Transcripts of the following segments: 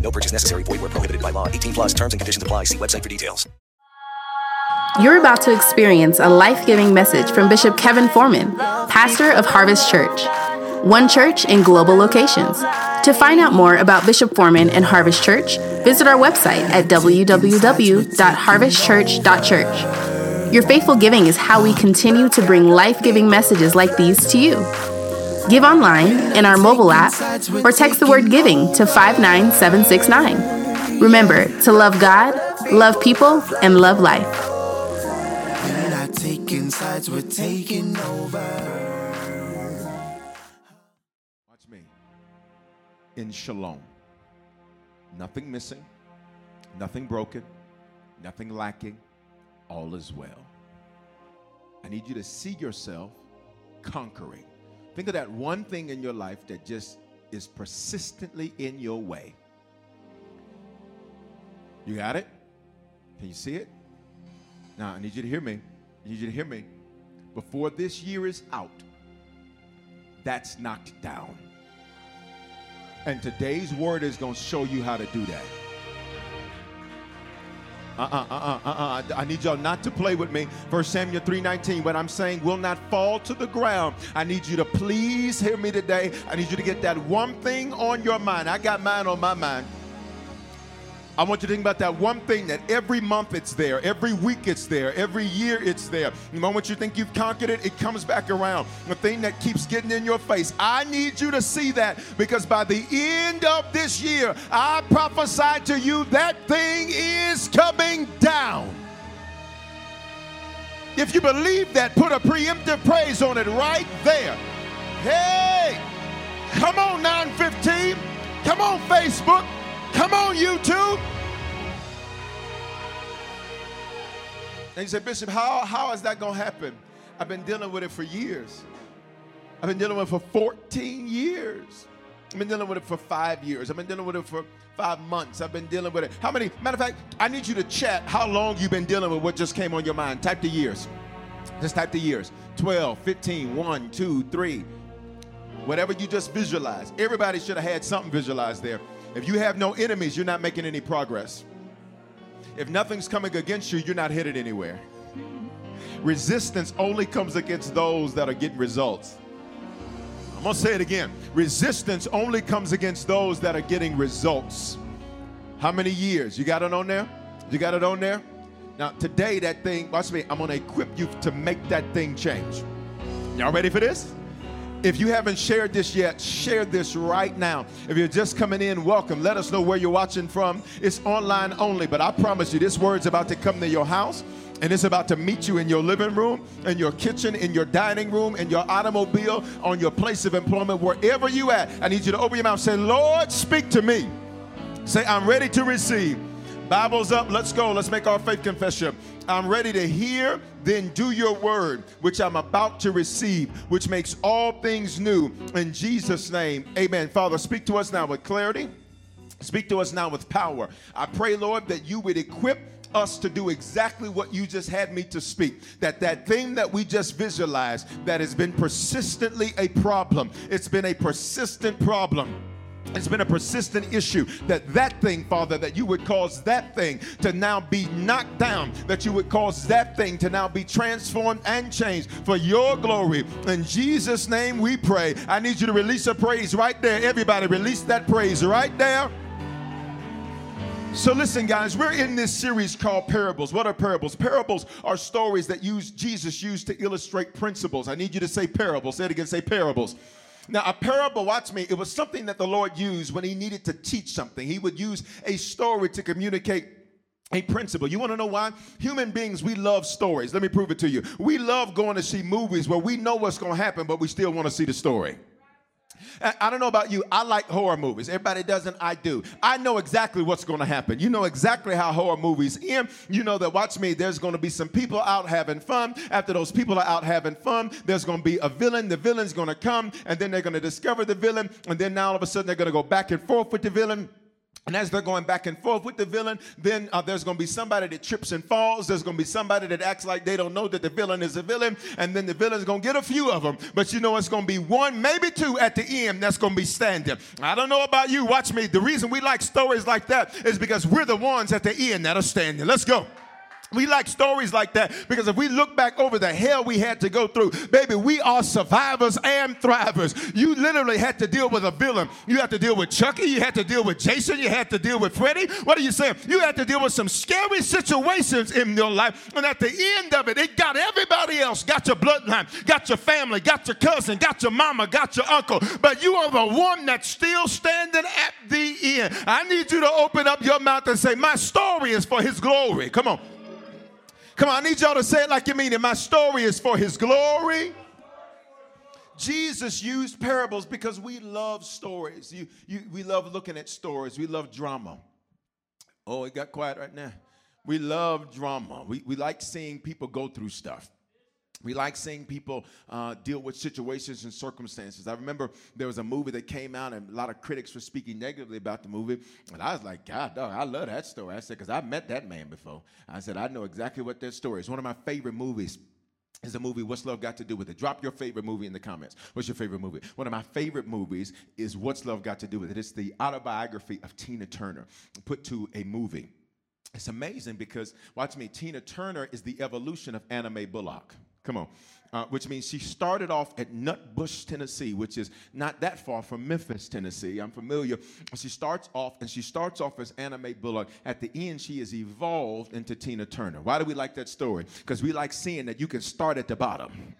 No purchase necessary. Void where prohibited by law. 18 plus terms and conditions apply. See website for details. You're about to experience a life giving message from Bishop Kevin Foreman, pastor of Harvest Church. One church in global locations. To find out more about Bishop Foreman and Harvest Church, visit our website at www.harvestchurch.church. Your faithful giving is how we continue to bring life giving messages like these to you. Give online, in our mobile app, or text the word giving to 59769. Remember to love God, love people, and love life. Watch me. In shalom. Nothing missing, nothing broken, nothing lacking. All is well. I need you to see yourself conquering. Think of that one thing in your life that just is persistently in your way. You got it? Can you see it? Now, I need you to hear me. I need you to hear me. Before this year is out, that's knocked down. And today's word is going to show you how to do that. Uh-uh, uh-uh, uh-uh. I need y'all not to play with me. First Samuel 3.19, what I'm saying will not fall to the ground. I need you to please hear me today. I need you to get that one thing on your mind. I got mine on my mind. I want you to think about that one thing that every month it's there, every week it's there, every year it's there. The moment you think you've conquered it, it comes back around. The thing that keeps getting in your face. I need you to see that because by the end of this year, I prophesy to you that thing is coming down. If you believe that, put a preemptive praise on it right there. Hey, come on, 915. Come on, Facebook. Come on, YouTube. And you say, Bishop, how, how is that going to happen? I've been dealing with it for years. I've been dealing with it for 14 years. I've been dealing with it for five years. I've been dealing with it for five months. I've been dealing with it. How many? Matter of fact, I need you to chat how long you've been dealing with what just came on your mind. Type the years. Just type the years 12, 15, 1, 2, 3. Whatever you just visualize. Everybody should have had something visualized there. If you have no enemies, you're not making any progress. If nothing's coming against you, you're not headed anywhere. Resistance only comes against those that are getting results. I'm gonna say it again. Resistance only comes against those that are getting results. How many years? You got it on there? You got it on there? Now, today, that thing, watch me, I'm gonna equip you to make that thing change. Y'all ready for this? If you haven't shared this yet, share this right now. If you're just coming in, welcome. Let us know where you're watching from. It's online only, but I promise you, this word's about to come to your house and it's about to meet you in your living room, in your kitchen, in your dining room, in your automobile, on your place of employment, wherever you at. I need you to open your mouth. Say, Lord, speak to me. Say, I'm ready to receive. Bibles up. Let's go. Let's make our faith confession. I'm ready to hear, then do your word, which I'm about to receive, which makes all things new. In Jesus' name, amen. Father, speak to us now with clarity. Speak to us now with power. I pray, Lord, that you would equip us to do exactly what you just had me to speak that that thing that we just visualized that has been persistently a problem it's been a persistent problem it's been a persistent issue that that thing, Father, that you would cause that thing to now be knocked down, that you would cause that thing to now be transformed and changed for your glory. In Jesus' name we pray. I need you to release a praise right there. Everybody, release that praise right there. So, listen, guys, we're in this series called Parables. What are parables? Parables are stories that use Jesus used to illustrate principles. I need you to say parables. Say it again, say parables. Now, a parable, watch me, it was something that the Lord used when he needed to teach something. He would use a story to communicate a principle. You want to know why? Human beings, we love stories. Let me prove it to you. We love going to see movies where we know what's going to happen, but we still want to see the story. I don't know about you. I like horror movies. Everybody doesn't. I do. I know exactly what's going to happen. You know exactly how horror movies end. You know that, watch me, there's going to be some people out having fun. After those people are out having fun, there's going to be a villain. The villain's going to come, and then they're going to discover the villain, and then now all of a sudden they're going to go back and forth with the villain. And as they're going back and forth with the villain, then uh, there's going to be somebody that trips and falls. There's going to be somebody that acts like they don't know that the villain is a villain. And then the villain's going to get a few of them. But you know, it's going to be one, maybe two at the end that's going to be standing. I don't know about you. Watch me. The reason we like stories like that is because we're the ones at the end that are standing. Let's go. We like stories like that because if we look back over the hell we had to go through, baby, we are survivors and thrivers. You literally had to deal with a villain. You had to deal with Chucky. You had to deal with Jason. You had to deal with Freddy. What are you saying? You had to deal with some scary situations in your life. And at the end of it, it got everybody else. Got your bloodline, got your family, got your cousin, got your mama, got your uncle. But you are the one that's still standing at the end. I need you to open up your mouth and say, My story is for his glory. Come on. Come on, I need y'all to say it like you mean it. My story is for his glory. Jesus used parables because we love stories. You, you, we love looking at stories. We love drama. Oh, it got quiet right now. We love drama. We, we like seeing people go through stuff. We like seeing people uh, deal with situations and circumstances. I remember there was a movie that came out, and a lot of critics were speaking negatively about the movie. And I was like, God, dog, I love that story. I said, because I met that man before. I said, I know exactly what that story is. One of my favorite movies is the movie What's Love Got to Do with It? Drop your favorite movie in the comments. What's your favorite movie? One of my favorite movies is What's Love Got to Do with It? It's the autobiography of Tina Turner put to a movie. It's amazing because, watch me, Tina Turner is the evolution of Anna Mae Bullock. Come on. Uh, which means she started off at Nutbush, Tennessee, which is not that far from Memphis, Tennessee. I'm familiar. She starts off, and she starts off as Anna Mae Bullock. At the end, she is evolved into Tina Turner. Why do we like that story? Because we like seeing that you can start at the bottom.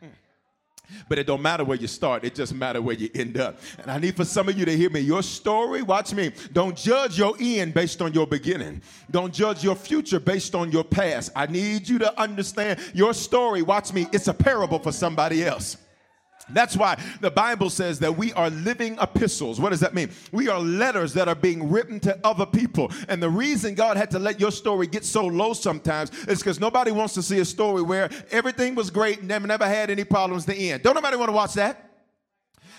But it don't matter where you start, it just matter where you end up. And I need for some of you to hear me. Your story, watch me. Don't judge your end based on your beginning. Don't judge your future based on your past. I need you to understand your story, watch me. It's a parable for somebody else. That's why the Bible says that we are living epistles. What does that mean? We are letters that are being written to other people. And the reason God had to let your story get so low sometimes is because nobody wants to see a story where everything was great and never, never had any problems the end. Don't nobody want to watch that?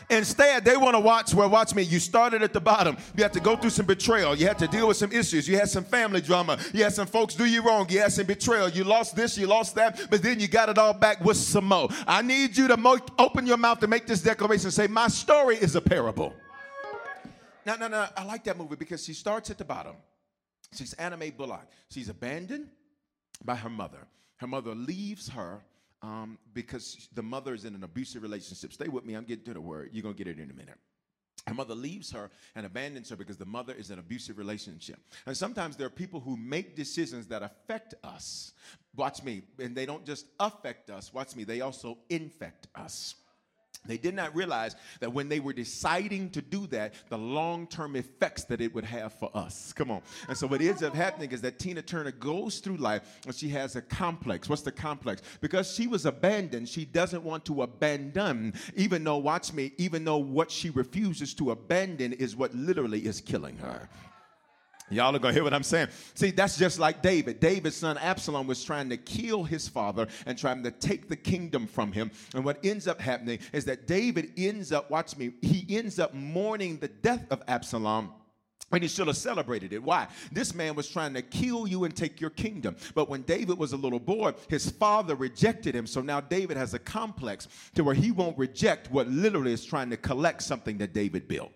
Instead, they want to watch well, watch me, you started at the bottom. You had to go through some betrayal. You had to deal with some issues. You had some family drama. You had some folks do you wrong. You had some betrayal. You lost this, you lost that, but then you got it all back with some more. I need you to mo- open your mouth to make this declaration say, My story is a parable. Now, no, no, I like that movie because she starts at the bottom. She's Anna Mae Bullock. She's abandoned by her mother. Her mother leaves her um, because the mother is in an abusive relationship. Stay with me, I'm getting to the word. You're going to get it in a minute. Her mother leaves her and abandons her because the mother is in an abusive relationship. And sometimes there are people who make decisions that affect us. Watch me. And they don't just affect us, watch me, they also infect us. They did not realize that when they were deciding to do that, the long term effects that it would have for us. Come on. And so, what ends up happening is that Tina Turner goes through life and she has a complex. What's the complex? Because she was abandoned, she doesn't want to abandon, even though, watch me, even though what she refuses to abandon is what literally is killing her. Y'all are going to hear what I'm saying. See, that's just like David. David's son Absalom was trying to kill his father and trying to take the kingdom from him. And what ends up happening is that David ends up, watch me, he ends up mourning the death of Absalom. And he should have celebrated it. Why? This man was trying to kill you and take your kingdom. But when David was a little boy, his father rejected him. So now David has a complex to where he won't reject what literally is trying to collect something that David built.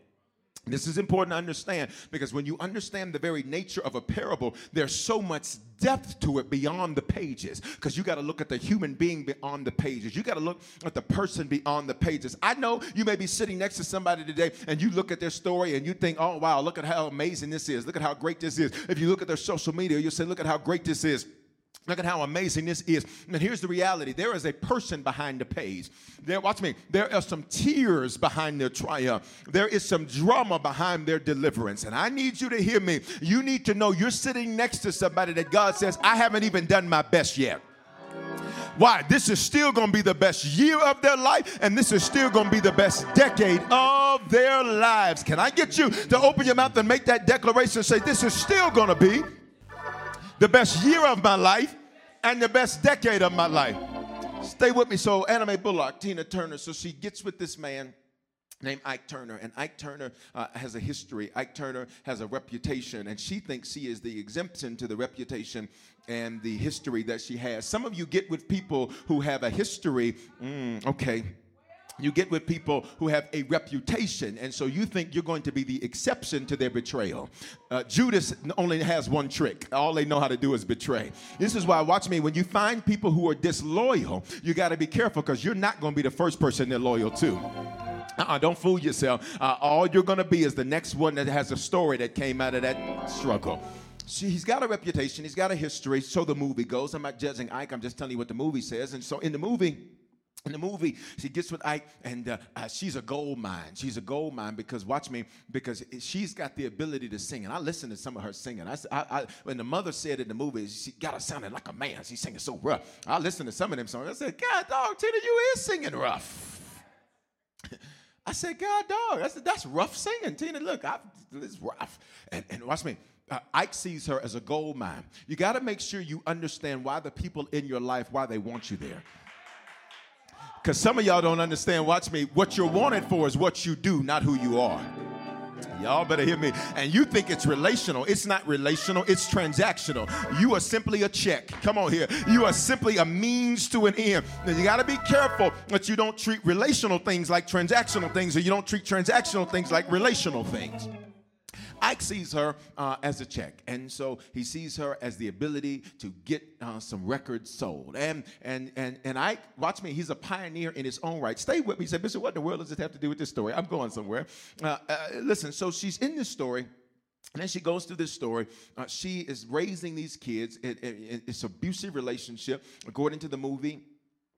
This is important to understand because when you understand the very nature of a parable, there's so much depth to it beyond the pages. Because you got to look at the human being beyond the pages. You got to look at the person beyond the pages. I know you may be sitting next to somebody today and you look at their story and you think, oh, wow, look at how amazing this is. Look at how great this is. If you look at their social media, you'll say, look at how great this is. Look at how amazing this is. And here's the reality there is a person behind the page. There, watch me. There are some tears behind their triumph. There is some drama behind their deliverance. And I need you to hear me. You need to know you're sitting next to somebody that God says, I haven't even done my best yet. Why? This is still going to be the best year of their life, and this is still going to be the best decade of their lives. Can I get you to open your mouth and make that declaration? Say, This is still going to be the best year of my life and the best decade of my life. Stay with me. So, Anna Mae Bullock, Tina Turner, so she gets with this man named Ike Turner. And Ike Turner uh, has a history. Ike Turner has a reputation, and she thinks she is the exemption to the reputation and the history that she has. Some of you get with people who have a history. Mm, okay you get with people who have a reputation, and so you think you're going to be the exception to their betrayal. Uh, Judas only has one trick. All they know how to do is betray. This is why, watch me, when you find people who are disloyal, you got to be careful because you're not going to be the first person they're loyal to. Uh-uh, don't fool yourself. Uh, all you're going to be is the next one that has a story that came out of that struggle. See, he's got a reputation, he's got a history, so the movie goes. I'm not judging Ike, I'm just telling you what the movie says. And so in the movie, in the movie, she gets with Ike, and uh, uh, she's a gold mine. She's a gold mine because watch me, because she's got the ability to sing. And I listened to some of her singing. I, I, I when the mother said in the movie, she got her sounding like a man. She's singing so rough. I listened to some of them songs. I said, God, dog, Tina, you is singing rough. I said, God, dog, that's, that's rough singing. Tina, look, I, it's rough. And, and watch me. Uh, Ike sees her as a gold mine. You got to make sure you understand why the people in your life, why they want you there. Because some of y'all don't understand, watch me, what you're wanted for is what you do, not who you are. Y'all better hear me. And you think it's relational. It's not relational, it's transactional. You are simply a check. Come on here. You are simply a means to an end. Now you got to be careful that you don't treat relational things like transactional things, or you don't treat transactional things like relational things. Ike sees her uh, as a check, and so he sees her as the ability to get uh, some records sold. And and and and Ike, watch me, he's a pioneer in his own right. Stay with me. Said, Bishop, what in the world does this have to do with this story? I'm going somewhere. Uh, uh listen, so she's in this story. And then she goes through this story. Uh, she is raising these kids. It, it, it's abusive relationship, according to the movie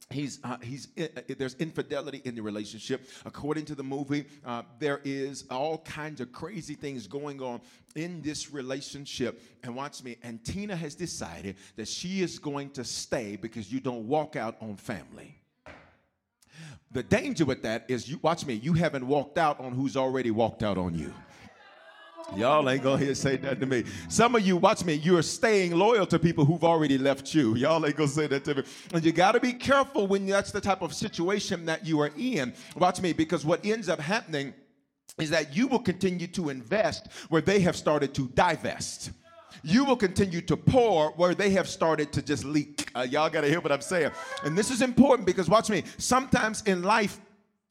he's uh, he's uh, there's infidelity in the relationship. According to the movie uh, there is all kinds of crazy things going on in this relationship. And watch me and tina has decided that she is going to stay because you don't walk out on family. The danger with that is you watch me you haven't walked out on who's already walked out on you Y'all ain't gonna hear say that to me. Some of you, watch me, you're staying loyal to people who've already left you. Y'all ain't gonna say that to me. And you gotta be careful when that's the type of situation that you are in. Watch me, because what ends up happening is that you will continue to invest where they have started to divest you will continue to pour where they have started to just leak. Uh, y'all got to hear what I'm saying. And this is important because, watch me, sometimes in life,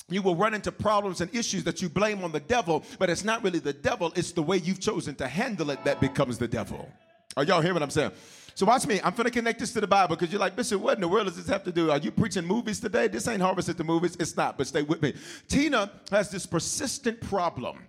you will run into problems and issues that you blame on the devil, but it's not really the devil, it's the way you've chosen to handle it that becomes the devil. Are y'all hearing what I'm saying? So watch me. I'm going to connect this to the Bible because you're like, Bishop, what in the world does this have to do? Are you preaching movies today? This ain't Harvest at the movies. It's not, but stay with me. Tina has this persistent problem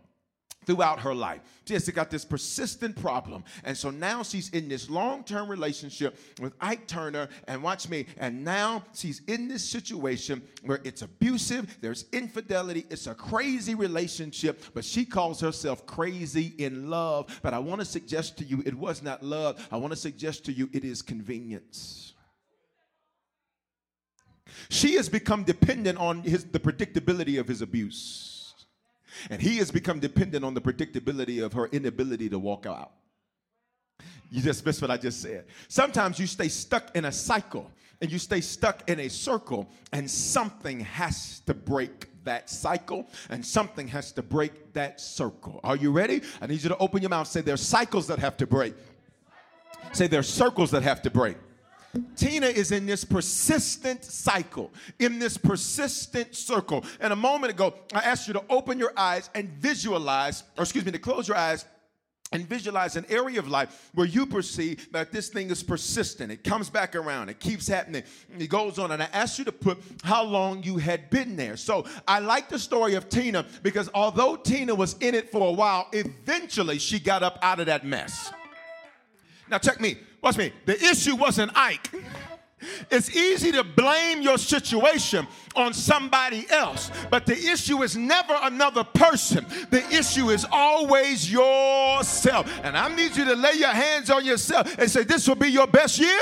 throughout her life. She got this persistent problem. And so now she's in this long term relationship with Ike Turner. And watch me. And now she's in this situation where it's abusive, there's infidelity, it's a crazy relationship, but she calls herself crazy in love. But I want to suggest to you it was not love. I want to suggest to you it is convenience. She has become dependent on his, the predictability of his abuse. And he has become dependent on the predictability of her inability to walk out. You just missed what I just said. Sometimes you stay stuck in a cycle and you stay stuck in a circle, and something has to break that cycle and something has to break that circle. Are you ready? I need you to open your mouth. Say, there's cycles that have to break. Say, there's circles that have to break. Tina is in this persistent cycle, in this persistent circle. And a moment ago, I asked you to open your eyes and visualize, or excuse me, to close your eyes and visualize an area of life where you perceive that this thing is persistent. It comes back around. It keeps happening. It goes on. And I asked you to put how long you had been there. So I like the story of Tina because although Tina was in it for a while, eventually she got up out of that mess. Now check me. Watch me. The issue wasn't Ike. It's easy to blame your situation on somebody else, but the issue is never another person. The issue is always yourself. And I need you to lay your hands on yourself and say, This will be your best year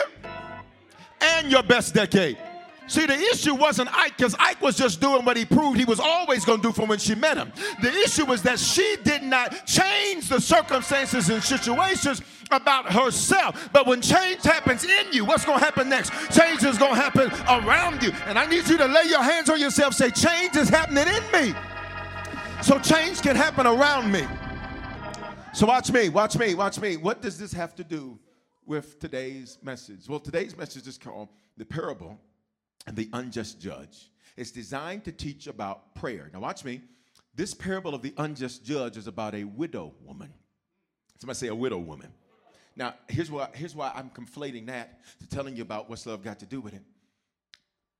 and your best decade. See, the issue wasn't Ike because Ike was just doing what he proved he was always going to do from when she met him. The issue was that she did not change the circumstances and situations about herself. But when change happens in you, what's going to happen next? Change is going to happen around you. And I need you to lay your hands on yourself, say, Change is happening in me. So change can happen around me. So watch me, watch me, watch me. What does this have to do with today's message? Well, today's message is called The Parable and the unjust judge. It's designed to teach about prayer. Now, watch me. This parable of the unjust judge is about a widow woman. Somebody say a widow woman. Now, here's why, here's why I'm conflating that to telling you about what's love got to do with it.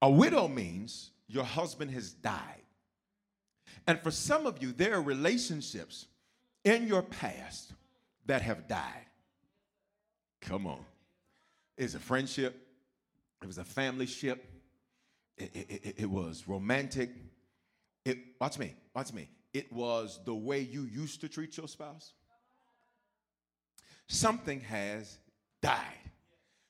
A widow means your husband has died. And for some of you, there are relationships in your past that have died. Come on. It's a friendship, it was a family ship, it, it, it, was romantic. It, watch me, watch me. It was the way you used to treat your spouse. Something has died.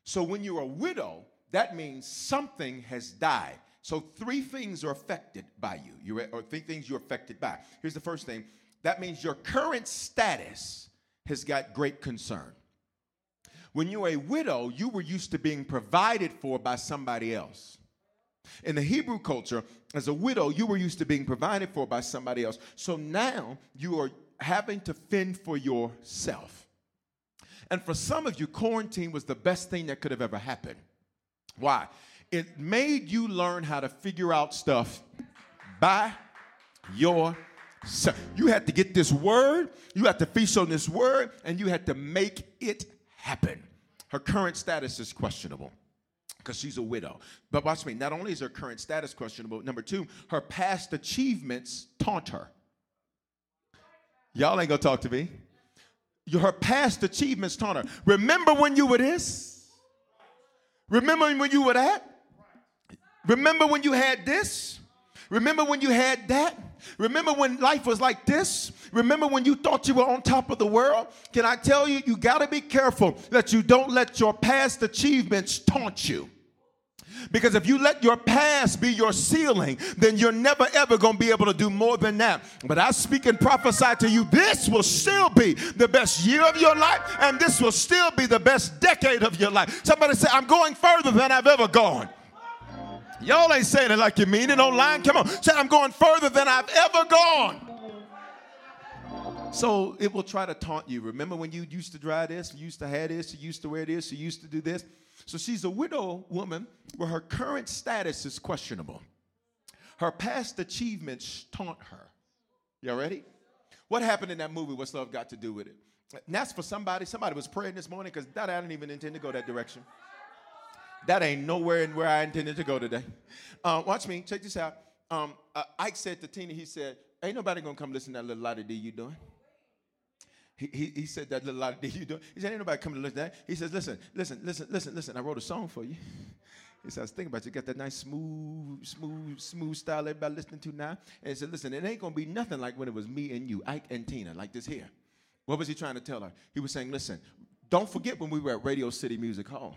So when you're a widow, that means something has died. So three things are affected by you. You or three things you're affected by. Here's the first thing. That means your current status has got great concern. When you're a widow, you were used to being provided for by somebody else. In the Hebrew culture, as a widow, you were used to being provided for by somebody else. So now you are having to fend for yourself. And for some of you, quarantine was the best thing that could have ever happened. Why? It made you learn how to figure out stuff by yourself. You had to get this word, you had to feast on this word, and you had to make it happen. Her current status is questionable because she's a widow. But watch me, not only is her current status questionable, number two, her past achievements taunt her. Y'all ain't gonna talk to me. Her past achievements taunt her. Remember when you were this? Remember when you were that? Remember when you had this? Remember when you had that? Remember when life was like this? Remember when you thought you were on top of the world? Can I tell you, you got to be careful that you don't let your past achievements taunt you. Because if you let your past be your ceiling, then you're never ever going to be able to do more than that. But I speak and prophesy to you this will still be the best year of your life, and this will still be the best decade of your life. Somebody say, I'm going further than I've ever gone. Y'all ain't saying it like you mean it online. Come on. Say, I'm going further than I've ever gone. So it will try to taunt you. Remember when you used to drive this, you used to have this, you used to wear this, you used to do this? So she's a widow woman where her current status is questionable. Her past achievements taunt her. Y'all ready? What happened in that movie? What's love got to do with it? And that's for somebody. Somebody was praying this morning because that I didn't even intend to go that direction. That ain't nowhere in where I intended to go today. Uh, watch me. Check this out. Um, uh, Ike said to Tina, he said, "Ain't nobody gonna come listen to that little Lottie D you doing." He, he, he said that little Lottie D you doing. He said, "Ain't nobody coming to listen to that." He says, "Listen, listen, listen, listen, listen. I wrote a song for you." He said, I was thinking about you. got that nice smooth, smooth, smooth style everybody listening to now. And he said, listen, it ain't gonna be nothing like when it was me and you, Ike and Tina, like this here. What was he trying to tell her? He was saying, listen, don't forget when we were at Radio City Music Hall.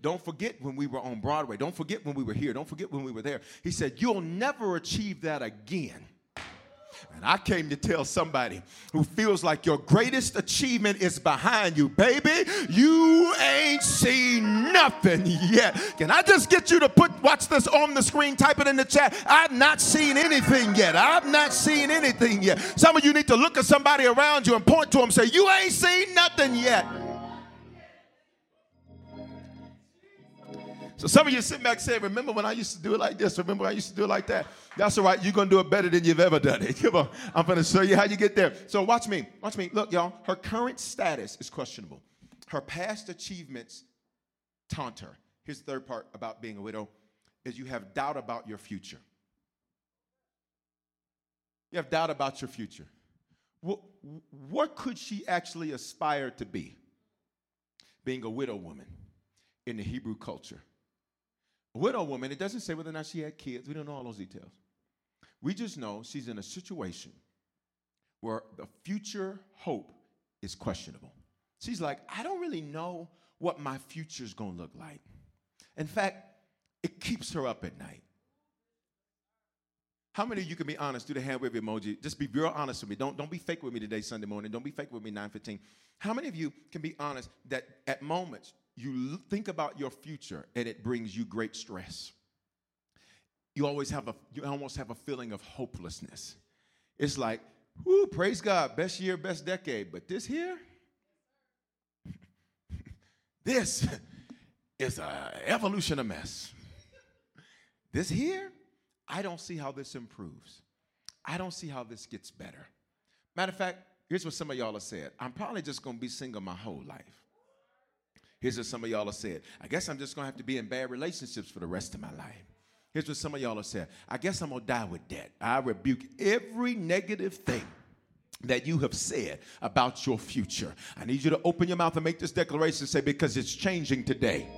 Don't forget when we were on Broadway. Don't forget when we were here. Don't forget when we were there. He said, You'll never achieve that again. And I came to tell somebody who feels like your greatest achievement is behind you, baby. You ain't seen nothing yet. Can I just get you to put watch this on the screen, type it in the chat? I've not seen anything yet. I've not seen anything yet. Some of you need to look at somebody around you and point to them, say, You ain't seen nothing yet. So some of you sit back saying, Remember when I used to do it like this? Remember I used to do it like that? That's all right. You're going to do it better than you've ever done it. Come on. I'm going to show you how you get there. So watch me. Watch me. Look, y'all. Her current status is questionable. Her past achievements taunt her. Here's the third part about being a widow is you have doubt about your future. You have doubt about your future. What, what could she actually aspire to be? Being a widow woman in the Hebrew culture. Widow woman, it doesn't say whether or not she had kids. We don't know all those details. We just know she's in a situation where the future hope is questionable. She's like, I don't really know what my future is going to look like. In fact, it keeps her up at night. How many of you can be honest? Do the hand wave emoji. Just be real honest with me. Don't, don't be fake with me today, Sunday morning. Don't be fake with me, 915. How many of you can be honest that at moments you think about your future and it brings you great stress? You always have a, you almost have a feeling of hopelessness. It's like, whoo, praise God, best year, best decade. But this here, this is a evolution of mess. This here, I don't see how this improves. I don't see how this gets better. Matter of fact, here's what some of y'all have said I'm probably just gonna be single my whole life. Here's what some of y'all have said I guess I'm just gonna have to be in bad relationships for the rest of my life. Here's what some of y'all have said I guess I'm gonna die with debt. I rebuke every negative thing that you have said about your future. I need you to open your mouth and make this declaration say, because it's changing today.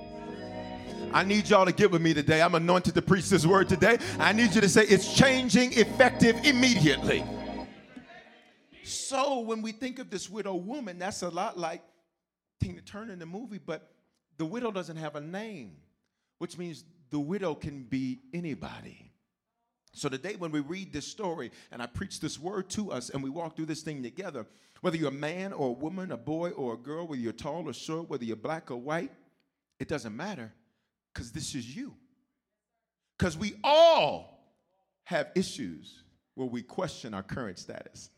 I need y'all to get with me today. I'm anointed to preach this word today. I need you to say it's changing effective immediately. So when we think of this widow woman, that's a lot like Tina Turner in the movie, but the widow doesn't have a name, which means the widow can be anybody. So today when we read this story and I preach this word to us and we walk through this thing together, whether you're a man or a woman, a boy or a girl, whether you're tall or short, whether you're black or white, it doesn't matter because this is you. Because we all have issues where we question our current status.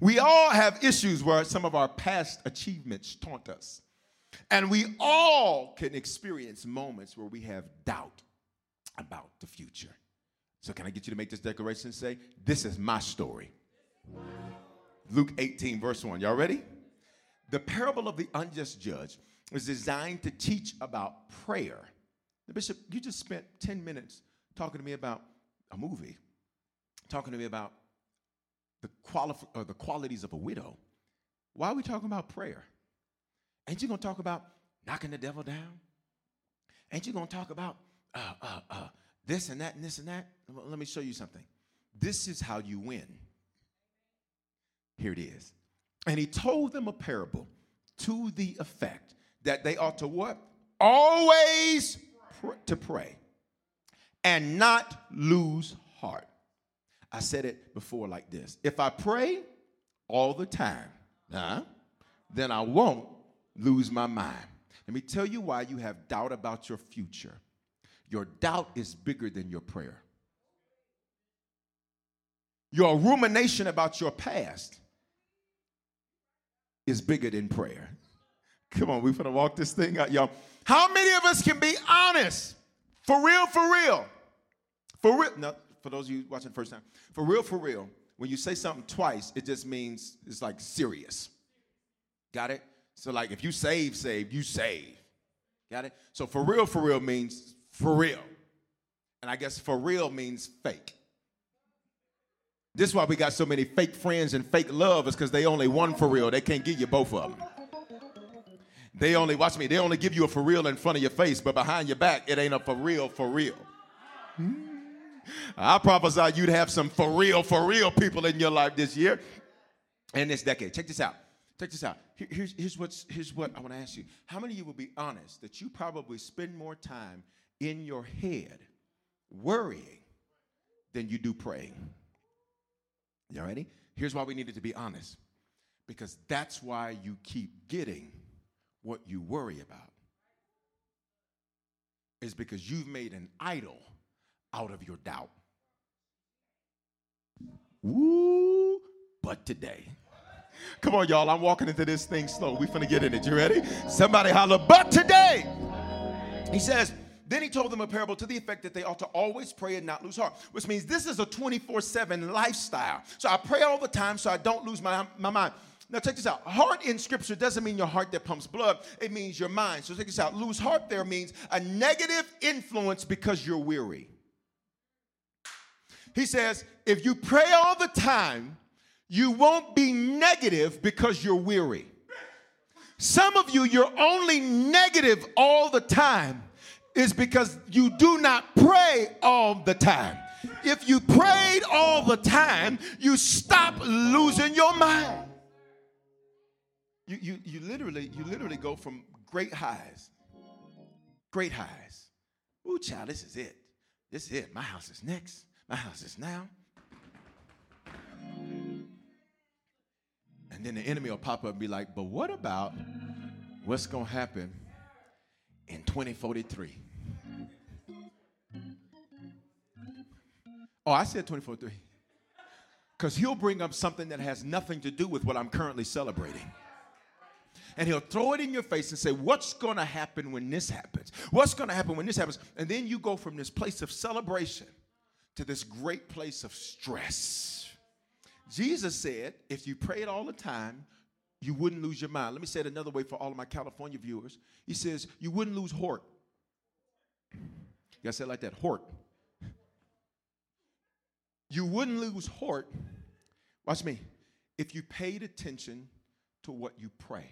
We all have issues where some of our past achievements taunt us. And we all can experience moments where we have doubt about the future. So, can I get you to make this declaration and say, This is my story? Luke 18, verse 1. Y'all ready? The parable of the unjust judge is designed to teach about prayer. The bishop, you just spent 10 minutes talking to me about a movie, talking to me about the, quali- or the qualities of a widow. Why are we talking about prayer? Ain't you gonna talk about knocking the devil down? Ain't you gonna talk about uh, uh, uh, this and that and this and that? Let me show you something. This is how you win. Here it is. And he told them a parable to the effect that they ought to what? Always pr- to pray and not lose heart. I said it before like this if I pray all the time, uh, then I won't lose my mind. Let me tell you why you have doubt about your future. Your doubt is bigger than your prayer. Your rumination about your past is bigger than prayer. Come on, we're gonna walk this thing out, y'all. How many of us can be honest? For real, for real. For real. No, for those of you watching the first time. For real, for real. When you say something twice, it just means it's like serious. Got it? So, like if you save, save, you save. Got it? So for real, for real means for real. And I guess for real means fake. This is why we got so many fake friends and fake lovers because they only one for real. They can't give you both of them. They only, watch me, they only give you a for real in front of your face, but behind your back, it ain't a for real, for real. I prophesy you'd have some for real, for real people in your life this year and this decade. Check this out. Check this out. Here, here's, here's, what's, here's what I want to ask you. How many of you will be honest that you probably spend more time in your head worrying than you do praying? Y'all ready? Here's why we needed to be honest. Because that's why you keep getting what you worry about. Is because you've made an idol out of your doubt. Woo, but today. Come on, y'all. I'm walking into this thing slow. We finna get in it. You ready? Somebody holler, but today. He says, then he told them a parable to the effect that they ought to always pray and not lose heart, which means this is a 24 7 lifestyle. So I pray all the time so I don't lose my, my mind. Now, check this out. Heart in scripture doesn't mean your heart that pumps blood, it means your mind. So, check this out. Lose heart there means a negative influence because you're weary. He says, if you pray all the time, you won't be negative because you're weary. Some of you, you're only negative all the time is because you do not pray all the time. If you prayed all the time, you stop losing your mind. You, you, you literally you literally go from great highs, great highs. Ooh, child, this is it. This is it. My house is next. Now. And then the enemy will pop up and be like, but what about what's going to happen in 2043? Oh, I said 2043. Because he'll bring up something that has nothing to do with what I'm currently celebrating. And he'll throw it in your face and say, What's going to happen when this happens? What's going to happen when this happens? And then you go from this place of celebration to this great place of stress. Jesus said, If you prayed all the time, you wouldn't lose your mind. Let me say it another way for all of my California viewers. He says, You wouldn't lose Hort. You gotta say it like that Hort. You wouldn't lose Hort, watch me, if you paid attention to what you pray.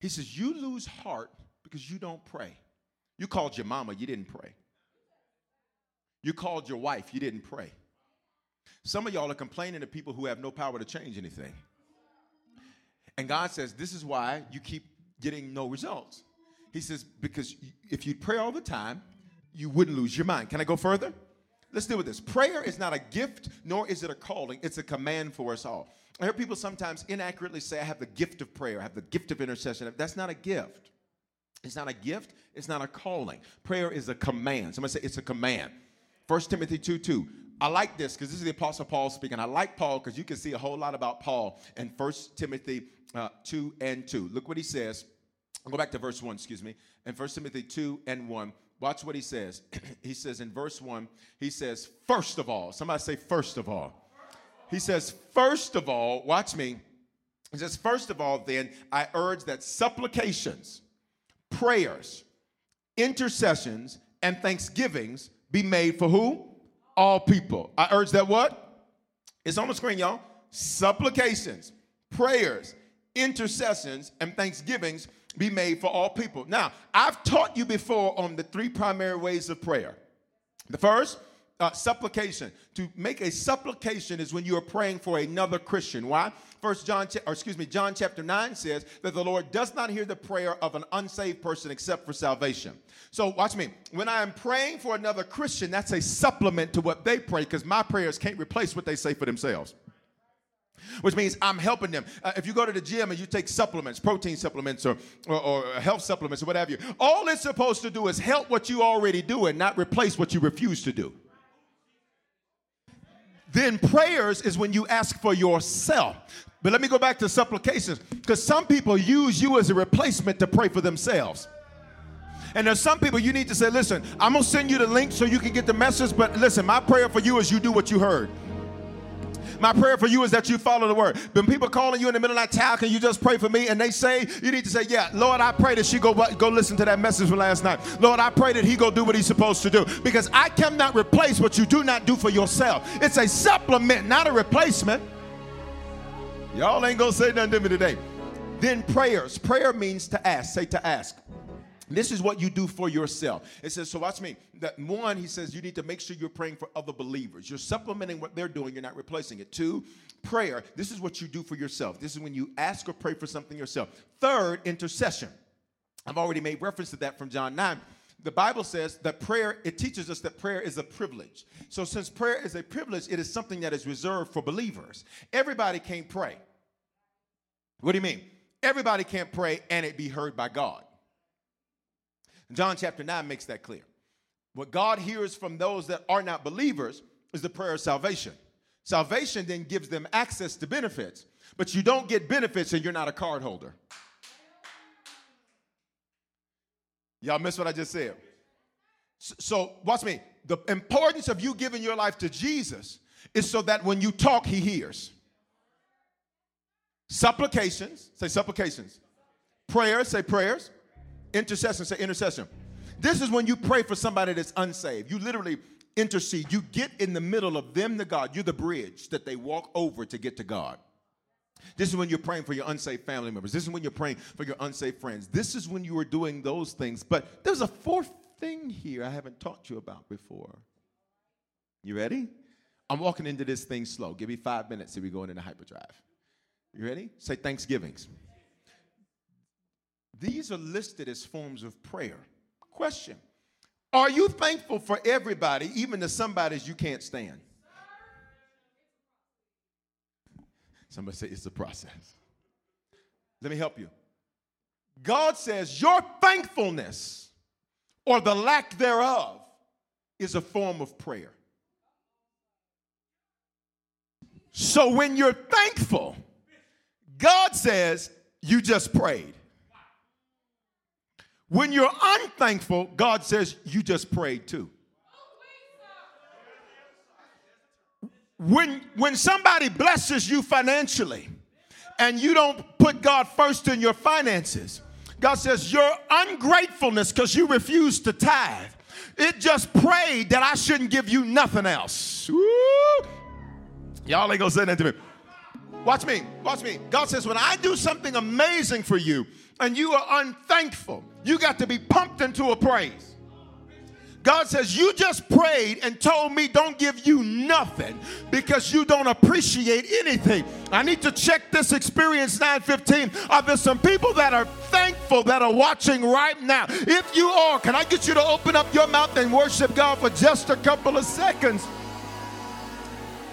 He says, You lose heart because you don't pray. You called your mama, you didn't pray. You called your wife, you didn't pray. Some of y'all are complaining to people who have no power to change anything. And God says, This is why you keep getting no results. He says, Because if you pray all the time, you wouldn't lose your mind. Can I go further? Let's deal with this. Prayer is not a gift, nor is it a calling, it's a command for us all. I hear people sometimes inaccurately say, I have the gift of prayer, I have the gift of intercession. That's not a gift. It's not a gift, it's not a calling. Prayer is a command. Somebody say it's a command. 1 Timothy 2 2. I like this because this is the Apostle Paul speaking. I like Paul because you can see a whole lot about Paul in 1 Timothy uh, 2 and 2. Look what he says. I'll go back to verse 1, excuse me. In 1 Timothy 2 and 1, watch what he says. he says in verse 1, he says, first of all, somebody say, first of all. He says, first of all, watch me. He says, first of all, then, I urge that supplications, prayers, intercessions, and thanksgivings be made for who? All people. I urge that what? It's on the screen, y'all. Supplications, prayers, intercessions, and thanksgivings be made for all people. Now, I've taught you before on the three primary ways of prayer. The first, uh, supplication. To make a supplication is when you are praying for another Christian. Why? First John, or excuse me, John chapter 9 says that the Lord does not hear the prayer of an unsaved person except for salvation. So watch me. When I am praying for another Christian, that's a supplement to what they pray because my prayers can't replace what they say for themselves which means I'm helping them. Uh, if you go to the gym and you take supplements, protein supplements or, or, or, health supplements or whatever, all it's supposed to do is help what you already do and not replace what you refuse to do. Then prayers is when you ask for yourself. But let me go back to supplications because some people use you as a replacement to pray for themselves. And there's some people you need to say, listen, I'm going to send you the link so you can get the message, but listen, my prayer for you is you do what you heard. My prayer for you is that you follow the word. When people calling you in the middle of the night, can you just pray for me? And they say, you need to say, yeah, Lord, I pray that she go go listen to that message from last night. Lord, I pray that he go do what he's supposed to do. Because I cannot replace what you do not do for yourself. It's a supplement, not a replacement. Y'all ain't gonna say nothing to me today. Then prayers. Prayer means to ask. Say to ask. This is what you do for yourself. It says, so watch me. That one, he says, you need to make sure you're praying for other believers. You're supplementing what they're doing, you're not replacing it. Two, prayer. This is what you do for yourself. This is when you ask or pray for something yourself. Third, intercession. I've already made reference to that from John 9. The Bible says that prayer, it teaches us that prayer is a privilege. So, since prayer is a privilege, it is something that is reserved for believers. Everybody can't pray. What do you mean? Everybody can't pray and it be heard by God. John chapter 9 makes that clear. What God hears from those that are not believers is the prayer of salvation. Salvation then gives them access to benefits, but you don't get benefits and you're not a card holder. Y'all miss what I just said? So, watch me. The importance of you giving your life to Jesus is so that when you talk, he hears. Supplications, say supplications. Prayers, say prayers. Intercession, say intercession. This is when you pray for somebody that's unsaved. You literally intercede. You get in the middle of them to God. You're the bridge that they walk over to get to God. This is when you're praying for your unsaved family members. This is when you're praying for your unsaved friends. This is when you are doing those things. But there's a fourth thing here I haven't talked to you about before. You ready? I'm walking into this thing slow. Give me five minutes if we go into hyperdrive. You ready? Say Thanksgivings. These are listed as forms of prayer. Question Are you thankful for everybody, even the somebodies you can't stand? Somebody say it's a process. Let me help you. God says your thankfulness or the lack thereof is a form of prayer. So when you're thankful, God says you just prayed. When you're unthankful, God says you just prayed too. When, when somebody blesses you financially and you don't put God first in your finances, God says your ungratefulness because you refuse to tithe, it just prayed that I shouldn't give you nothing else. Woo! Y'all ain't gonna say that to me. Watch me, watch me. God says, when I do something amazing for you and you are unthankful, you got to be pumped into a praise. God says, You just prayed and told me don't give you nothing because you don't appreciate anything. I need to check this experience 915. Are there some people that are thankful that are watching right now? If you are, can I get you to open up your mouth and worship God for just a couple of seconds?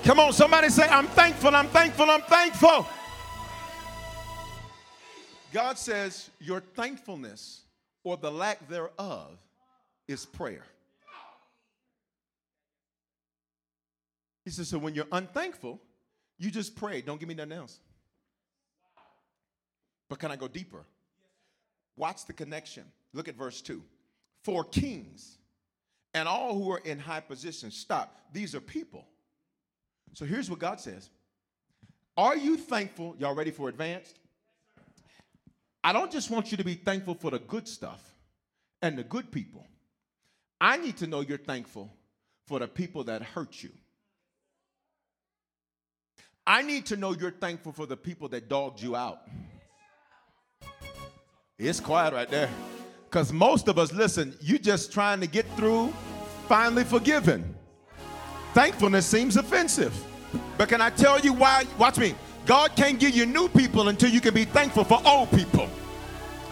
Come on, somebody say, I'm thankful, I'm thankful, I'm thankful. God says, Your thankfulness or the lack thereof is prayer. He says, So when you're unthankful, you just pray. Don't give me nothing else. But can I go deeper? Watch the connection. Look at verse 2. For kings and all who are in high positions, stop. These are people. So here's what God says Are you thankful? Y'all ready for advanced? I don't just want you to be thankful for the good stuff and the good people. I need to know you're thankful for the people that hurt you. I need to know you're thankful for the people that dogged you out. It's quiet right there. Because most of us, listen, you just trying to get through, finally forgiven. Thankfulness seems offensive. But can I tell you why? Watch me. God can't give you new people until you can be thankful for old people.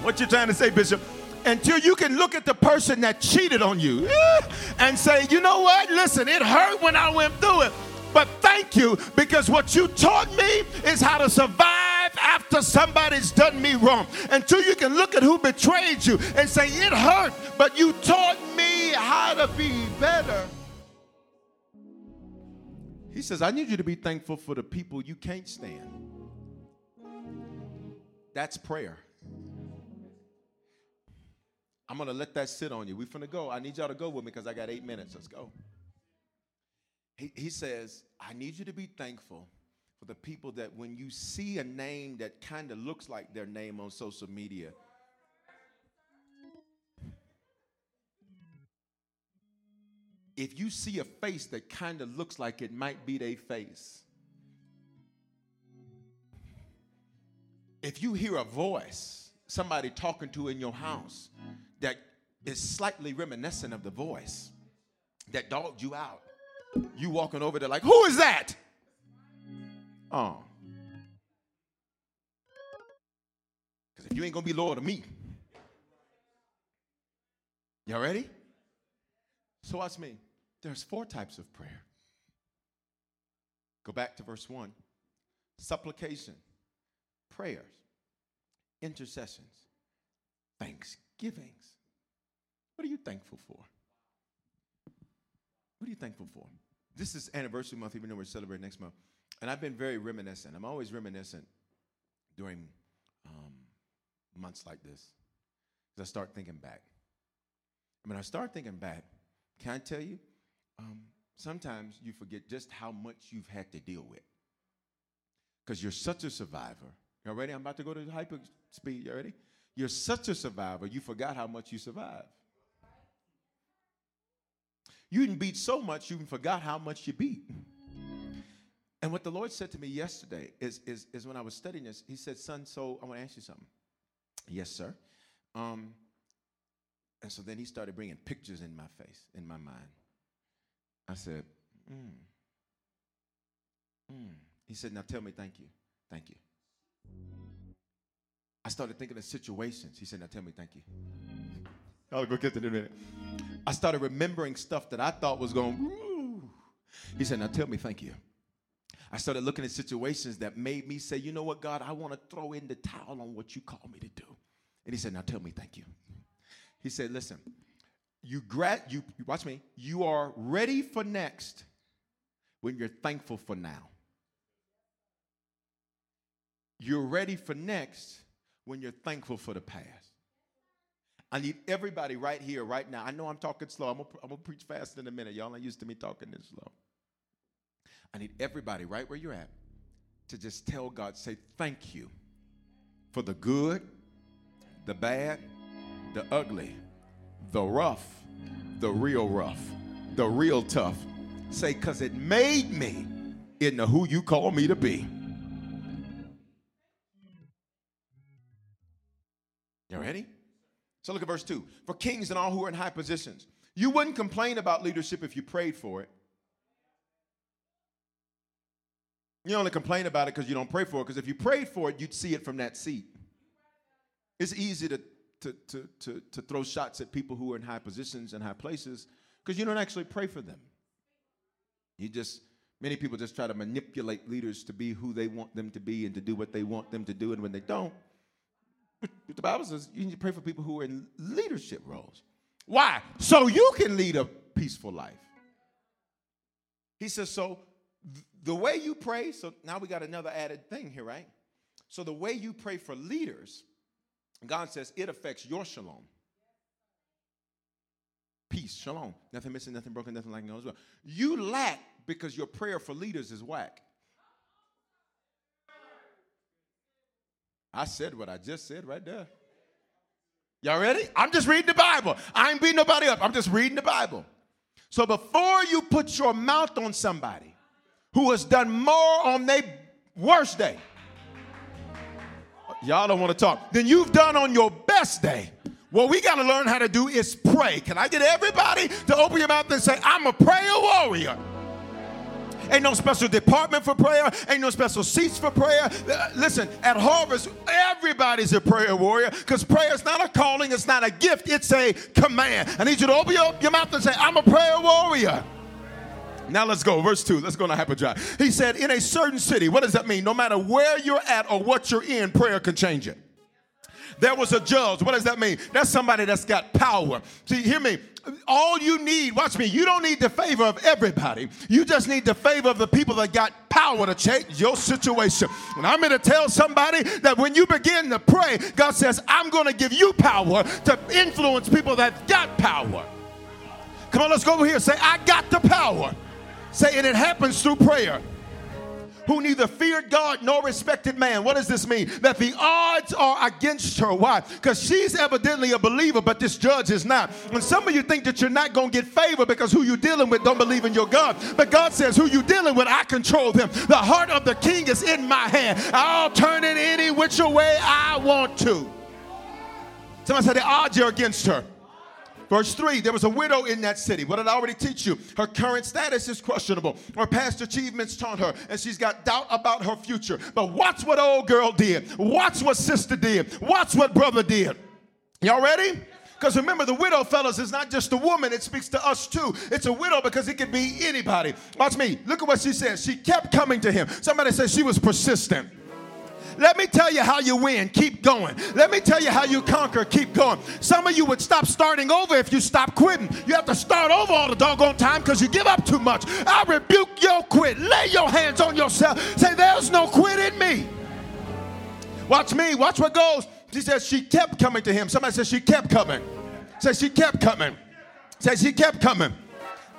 What you trying to say, Bishop? Until you can look at the person that cheated on you eh, and say, you know what? Listen, it hurt when I went through it. But thank you because what you taught me is how to survive after somebody's done me wrong. Until you can look at who betrayed you and say, It hurt, but you taught me how to be better. He says, I need you to be thankful for the people you can't stand. That's prayer. I'm to let that sit on you. We're to go. I need y'all to go with me because I got eight minutes. Let's go. He, he says, I need you to be thankful for the people that when you see a name that kind of looks like their name on social media, if you see a face that kind of looks like it might be their face, if you hear a voice, somebody talking to in your house that is slightly reminiscent of the voice that dogged you out, you walking over there like, who is that? Uh. Oh. Because if you ain't gonna be loyal to me, y'all ready? So watch me. There's four types of prayer. Go back to verse one. Supplication, prayers, intercessions, thanksgivings. What are you thankful for? What are you thankful for? This is anniversary month, even though we're celebrating next month. And I've been very reminiscent. I'm always reminiscent during um, months like this. Because I start thinking back. When I start thinking back, can I tell you? Um, sometimes you forget just how much you've had to deal with. Because you're such a survivor. You ready? I'm about to go to hyper speed. You ready? You're such a survivor, you forgot how much you survived. You didn't beat so much, you forgot how much you beat. And what the Lord said to me yesterday is, is, is when I was studying this, He said, Son, so I want to ask you something. Yes, sir. Um, and so then He started bringing pictures in my face, in my mind. I said, mm. Mm. He said, Now tell me, thank you. Thank you. I started thinking of situations. He said, Now tell me, thank you. I'll go get it in a minute. I started remembering stuff that I thought was going. He said, Now tell me, thank you. I started looking at situations that made me say, You know what, God, I want to throw in the towel on what you call me to do. And he said, Now tell me, thank you. He said, Listen, you grad you watch me, you are ready for next when you're thankful for now. You're ready for next when you're thankful for the past. I need everybody right here, right now. I know I'm talking slow. I'm gonna, I'm gonna preach fast in a minute. Y'all ain't used to me talking this slow. I need everybody right where you're at to just tell God, say thank you for the good, the bad, the ugly, the rough, the real rough, the real tough. Say, because it made me into who you call me to be. You ready? So look at verse 2. For kings and all who are in high positions, you wouldn't complain about leadership if you prayed for it. You only complain about it because you don't pray for it, because if you prayed for it, you'd see it from that seat. It's easy to, to, to, to, to throw shots at people who are in high positions and high places because you don't actually pray for them. You just, many people just try to manipulate leaders to be who they want them to be and to do what they want them to do, and when they don't, the Bible says you need to pray for people who are in leadership roles. Why? So you can lead a peaceful life. He says, so the way you pray, so now we got another added thing here, right? So the way you pray for leaders, God says it affects your shalom. Peace, shalom. Nothing missing, nothing broken, nothing no as well. You lack because your prayer for leaders is whack. I said what I just said right there. Y'all ready? I'm just reading the Bible. I ain't beating nobody up. I'm just reading the Bible. So before you put your mouth on somebody who has done more on their worst day, y'all don't want to talk, Then you've done on your best day. What we got to learn how to do is pray. Can I get everybody to open your mouth and say, I'm a prayer warrior? Ain't no special department for prayer. Ain't no special seats for prayer. Uh, listen, at Harvest, everybody's a prayer warrior because prayer is not a calling, it's not a gift, it's a command. I need you to open your, your mouth and say, I'm a prayer warrior. Now let's go. Verse 2. Let's go to hyperdrive. He said, In a certain city, what does that mean? No matter where you're at or what you're in, prayer can change it. There was a judge. What does that mean? That's somebody that's got power. See, hear me. All you need, watch me, you don't need the favor of everybody. You just need the favor of the people that got power to change your situation. And I'm going to tell somebody that when you begin to pray, God says, I'm going to give you power to influence people that got power. Come on, let's go over here. Say, I got the power. Say, and it happens through prayer who neither feared God nor respected man. What does this mean? That the odds are against her. Why? Because she's evidently a believer, but this judge is not. And some of you think that you're not going to get favor because who you're dealing with don't believe in your God. But God says, who you dealing with, I control them. The heart of the king is in my hand. I'll turn it any which way I want to. Somebody said the odds are against her. Verse 3 there was a widow in that city. What did I already teach you? Her current status is questionable. Her past achievements taunt her, and she's got doubt about her future. But watch what old girl did. Watch what sister did. Watch what brother did. Y'all ready? Because remember, the widow, fellas, is not just a woman, it speaks to us too. It's a widow because it could be anybody. Watch me. Look at what she says. She kept coming to him. Somebody says she was persistent. Let me tell you how you win. Keep going. Let me tell you how you conquer. Keep going. Some of you would stop starting over if you stop quitting. You have to start over all the doggone time because you give up too much. I rebuke your quit. Lay your hands on yourself. Say, There's no quit in me. Watch me. Watch what goes. She says she kept coming to him. Somebody says she kept coming. Says she kept coming. Says she kept coming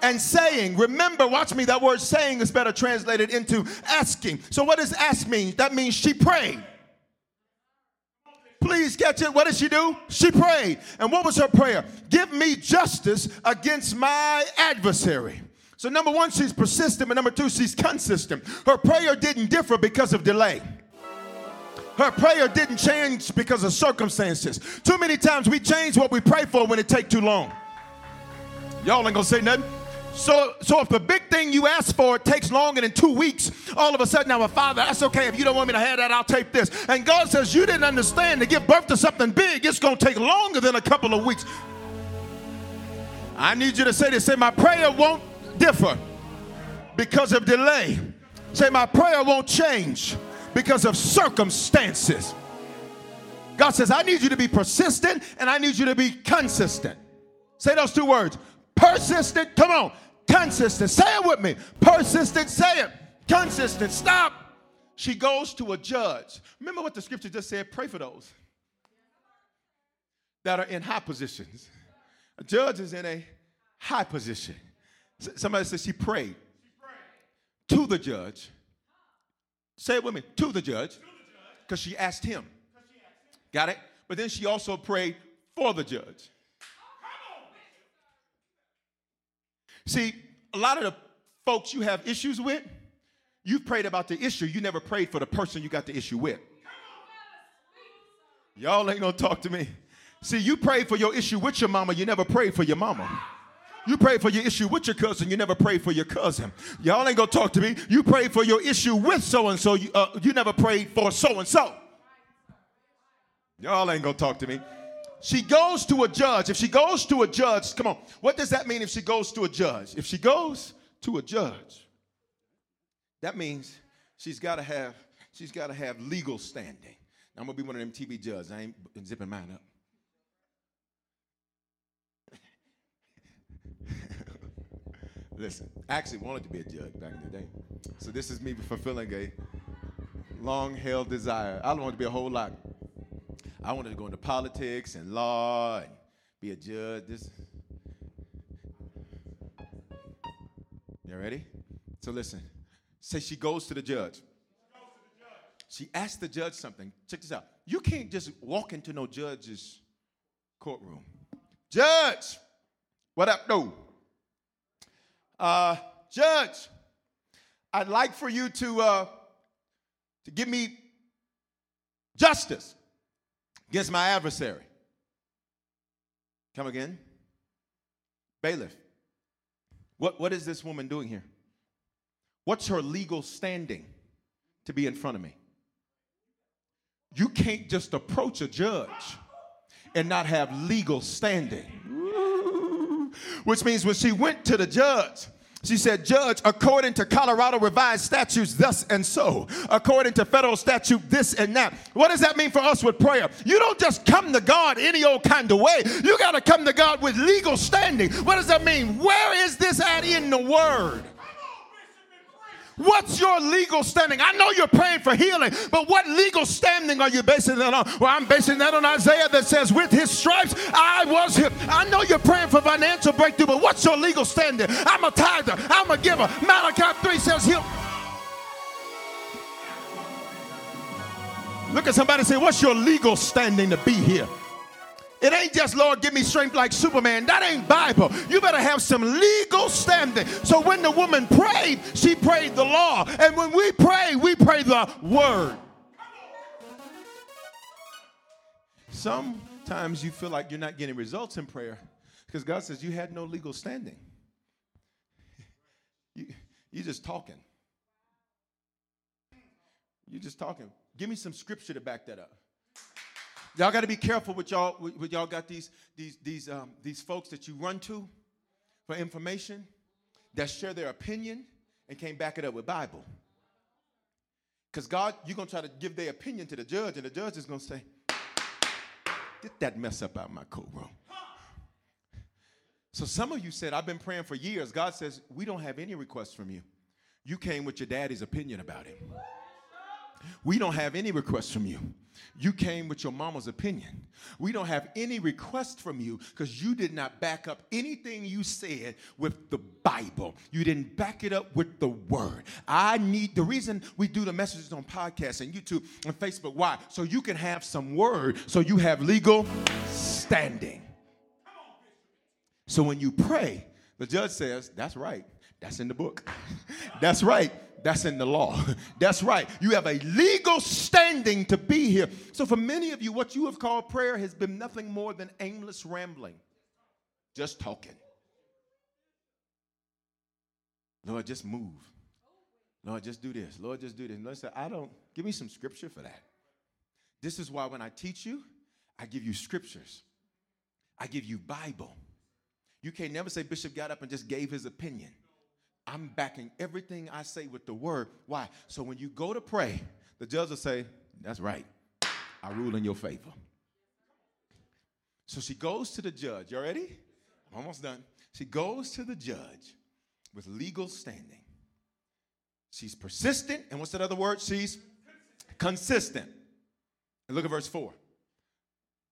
and saying. Remember, watch me, that word saying is better translated into asking. So, what does ask mean? That means she prayed. Please catch it. What did she do? She prayed. And what was her prayer? Give me justice against my adversary. So, number one, she's persistent, but number two, she's consistent. Her prayer didn't differ because of delay. Her prayer didn't change because of circumstances. Too many times we change what we pray for when it take too long. Y'all ain't gonna say nothing. So, so if the big thing you ask for it takes longer than two weeks, all of a sudden, now, a Father, that's okay. If you don't want me to have that, I'll take this. And God says, You didn't understand to give birth to something big, it's going to take longer than a couple of weeks. I need you to say this say, My prayer won't differ because of delay. Say, My prayer won't change because of circumstances. God says, I need you to be persistent and I need you to be consistent. Say those two words persistent. Come on, consistent. Say it with me. Persistent. Say it. Consistent. Stop. She goes to a judge. Remember what the scripture just said pray for those that are in high positions. A judge is in a high position. Somebody says she prayed to the judge. Say it with me to the judge because she asked him. Got it? But then she also prayed for the judge. See, a lot of the folks you have issues with, you've prayed about the issue, you never prayed for the person you got the issue with. Y'all ain't gonna talk to me. See, you prayed for your issue with your mama, you never prayed for your mama. You prayed for your issue with your cousin, you never prayed for your cousin. Y'all ain't gonna talk to me. You prayed for your issue with so and so, you never prayed for so and so. Y'all ain't gonna talk to me. She goes to a judge. If she goes to a judge, come on, what does that mean if she goes to a judge? If she goes to a judge, that means she's got to have she's got to have legal standing. Now, I'm gonna be one of them TV judges. I ain't zipping mine up. Listen, I actually wanted to be a judge back in the day. So this is me fulfilling a long-held desire. I don't want to be a whole lot. I wanted to go into politics and law and be a judge. This. You ready? So listen. Say she goes to the judge. She asks the judge something. Check this out. You can't just walk into no judge's courtroom. Judge, what up, no? Uh, judge, I'd like for you to uh, to give me justice against my adversary. Come again. Bailiff. What, what is this woman doing here? What's her legal standing to be in front of me? You can't just approach a judge and not have legal standing. Which means when she went to the judge, she said, Judge, according to Colorado revised statutes, thus and so. According to federal statute, this and that. What does that mean for us with prayer? You don't just come to God any old kind of way. You got to come to God with legal standing. What does that mean? Where is this at in the Word? What's your legal standing? I know you're praying for healing, but what legal standing are you basing that on? Well, I'm basing that on Isaiah that says, With his stripes I was healed. I know you're praying for financial breakthrough, but what's your legal standing? I'm a tither, I'm a giver. Malachi 3 says, Heal. Look at somebody say, What's your legal standing to be here? It ain't just, Lord, give me strength like Superman. That ain't Bible. You better have some legal standing. So when the woman prayed, she prayed the law. And when we pray, we pray the word. Sometimes you feel like you're not getting results in prayer because God says you had no legal standing. You, you're just talking. You're just talking. Give me some scripture to back that up. Y'all got to be careful with y'all. With y'all got these these these um, these folks that you run to for information that share their opinion and can't back it up with Bible. Because God, you're gonna try to give their opinion to the judge, and the judge is gonna say, "Get that mess up out my courtroom." So some of you said, "I've been praying for years." God says, "We don't have any requests from you. You came with your daddy's opinion about him." We don't have any requests from you. You came with your mama's opinion. We don't have any request from you because you did not back up anything you said with the Bible. You didn't back it up with the word. I need the reason we do the messages on podcasts and YouTube and Facebook. Why? So you can have some word, so you have legal standing. So when you pray, the judge says, That's right. That's in the book. That's right. That's in the law. That's right. You have a legal standing to be here. So, for many of you, what you have called prayer has been nothing more than aimless rambling, just talking. Lord, just move. Lord, just do this. Lord, just do this. Lord said, I don't, give me some scripture for that. This is why when I teach you, I give you scriptures, I give you Bible. You can't never say Bishop got up and just gave his opinion. I'm backing everything I say with the word. Why? So when you go to pray, the judge will say, That's right. I rule in your favor. So she goes to the judge. You ready? I'm almost done. She goes to the judge with legal standing. She's persistent. And what's that other word? She's consistent. And look at verse 4.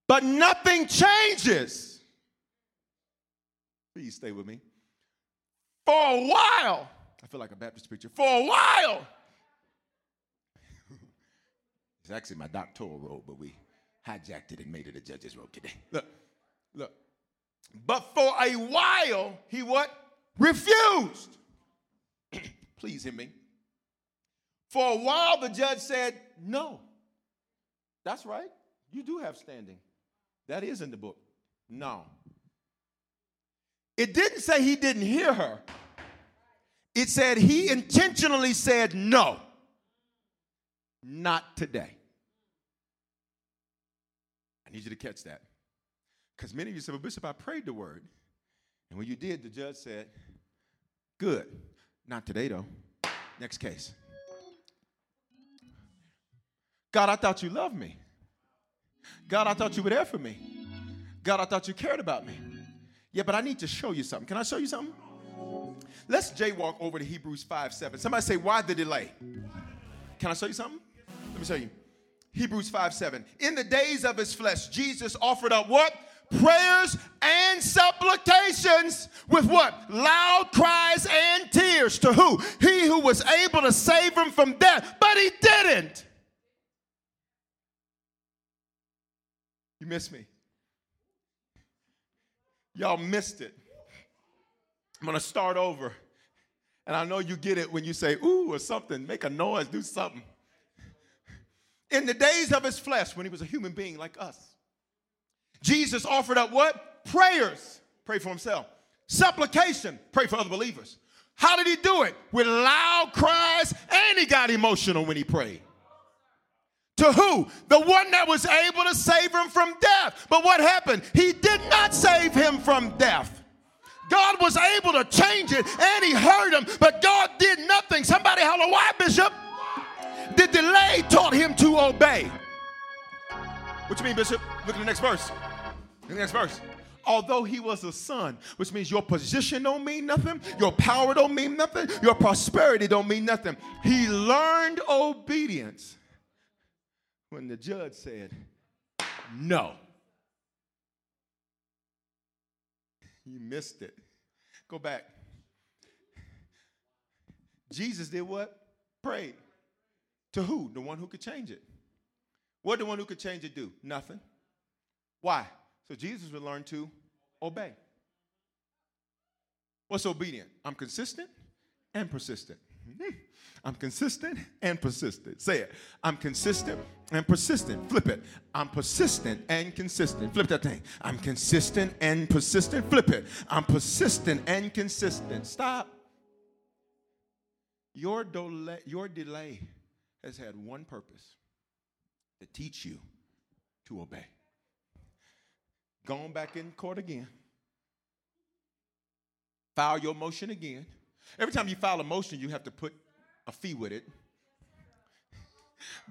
But nothing changes. Please stay with me for a while. I feel like a Baptist preacher. For a while. it's actually my doctoral robe, but we hijacked it and made it a judge's robe today. Look, look. But for a while, he what? Refused. Please hear me. For a while, the judge said, No. That's right. You do have standing. That is in the book. No. It didn't say he didn't hear her. It said he intentionally said no. Not today. I need you to catch that. Because many of you said, Well, Bishop, I prayed the word. And when you did, the judge said, Good. Not today, though. Next case. God, I thought you loved me. God, I thought you were there for me. God, I thought you cared about me. Yeah, but I need to show you something. Can I show you something? Let's jaywalk over to Hebrews 5 7. Somebody say, Why the delay? Can I show you something? Let me show you. Hebrews 5 7. In the days of his flesh, Jesus offered up what? Prayers and supplications with what? Loud cries and tears to who? He who was able to save him from death, but he didn't. You miss me. Y'all missed it. I'm gonna start over. And I know you get it when you say, ooh, or something, make a noise, do something. In the days of his flesh, when he was a human being like us, Jesus offered up what? Prayers, pray for himself. Supplication, pray for other believers. How did he do it? With loud cries, and he got emotional when he prayed. To who? The one that was able to save him from death. But what happened? He did not save him from death. God was able to change it and he heard him, but God did nothing. Somebody holler, why, Bishop? The delay taught him to obey. What you mean, Bishop? Look at the next verse. Look at the next verse. Although he was a son, which means your position don't mean nothing, your power don't mean nothing, your prosperity don't mean nothing. He learned obedience when the judge said, No. You missed it. Go back. Jesus did what? Prayed. To who? The one who could change it. What did the one who could change it do? Nothing. Why? So Jesus would learn to obey. What's obedient? I'm consistent and persistent. Hmm. I'm consistent and persistent. Say it. I'm consistent and persistent. Flip it. I'm persistent and consistent. Flip that thing. I'm consistent and persistent. Flip it. I'm persistent and consistent. Stop. Your delay, your delay has had one purpose to teach you to obey. Going back in court again. File your motion again. Every time you file a motion, you have to put a fee with it.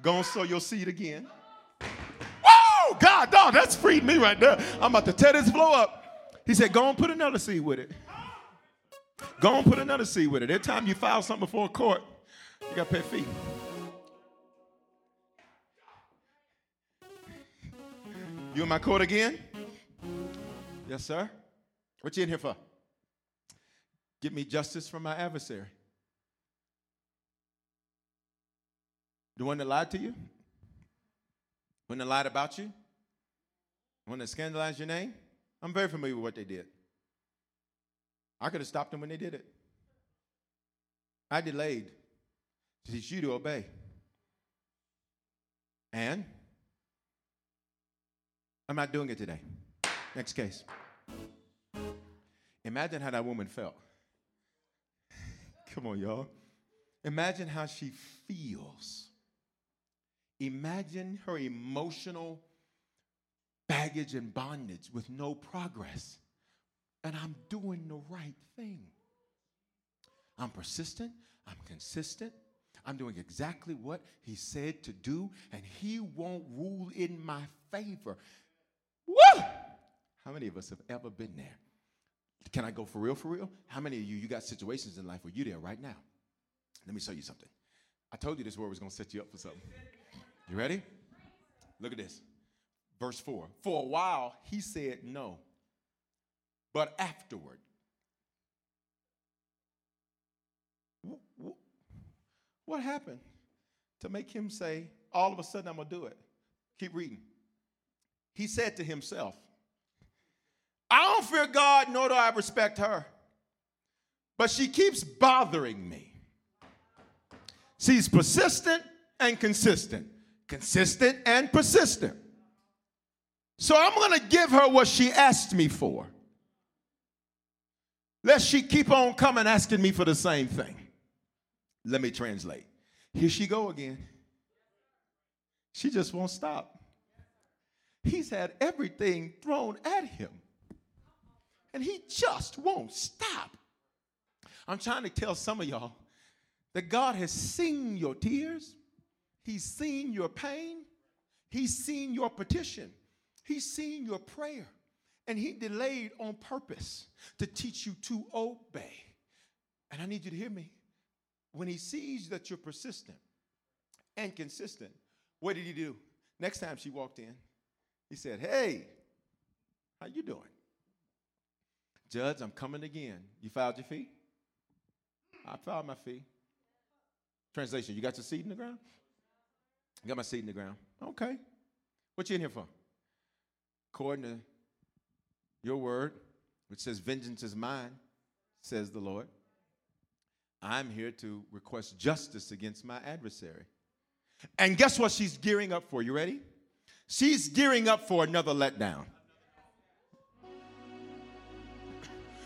Gonna sow your seed again. Whoa, God, dog, that's freed me right there. I'm about to tear this flow up. He said, Go and put another seed with it. Go and put another seed with it. Every time you file something before a court, you got to pay a fee. You in my court again? Yes, sir. What you in here for? Give me justice from my adversary. The one that lied to you? The One that lied about you? The One that scandalized your name? I'm very familiar with what they did. I could have stopped them when they did it. I delayed to teach you to obey. And I'm not doing it today. Next case. Imagine how that woman felt. Come on, y'all. Imagine how she feels. Imagine her emotional baggage and bondage with no progress. And I'm doing the right thing. I'm persistent, I'm consistent, I'm doing exactly what he said to do, and he won't rule in my favor. Woo! How many of us have ever been there? Can I go for real, for real? How many of you, you got situations in life where you're there right now? Let me show you something. I told you this word was going to set you up for something. You ready? Look at this. Verse 4. For a while, he said no. But afterward, what happened to make him say, all of a sudden, I'm going to do it? Keep reading. He said to himself, I don't fear God, nor do I respect her. But she keeps bothering me. She's persistent and consistent, consistent and persistent. So I'm going to give her what she asked me for. Lest she keep on coming asking me for the same thing. Let me translate. Here she go again. She just won't stop. He's had everything thrown at him. And he just won't stop. I'm trying to tell some of y'all that God has seen your tears, He's seen your pain, He's seen your petition, He's seen your prayer, and He delayed on purpose to teach you to obey. And I need you to hear me. When He sees that you're persistent and consistent, what did He do? Next time she walked in, He said, Hey, how you doing? Judge, I'm coming again. You filed your fee? I filed my fee. Translation, you got your seed in the ground? I got my seat in the ground. Okay. What you in here for? According to your word, which says, Vengeance is mine, says the Lord. I'm here to request justice against my adversary. And guess what she's gearing up for? You ready? She's gearing up for another letdown.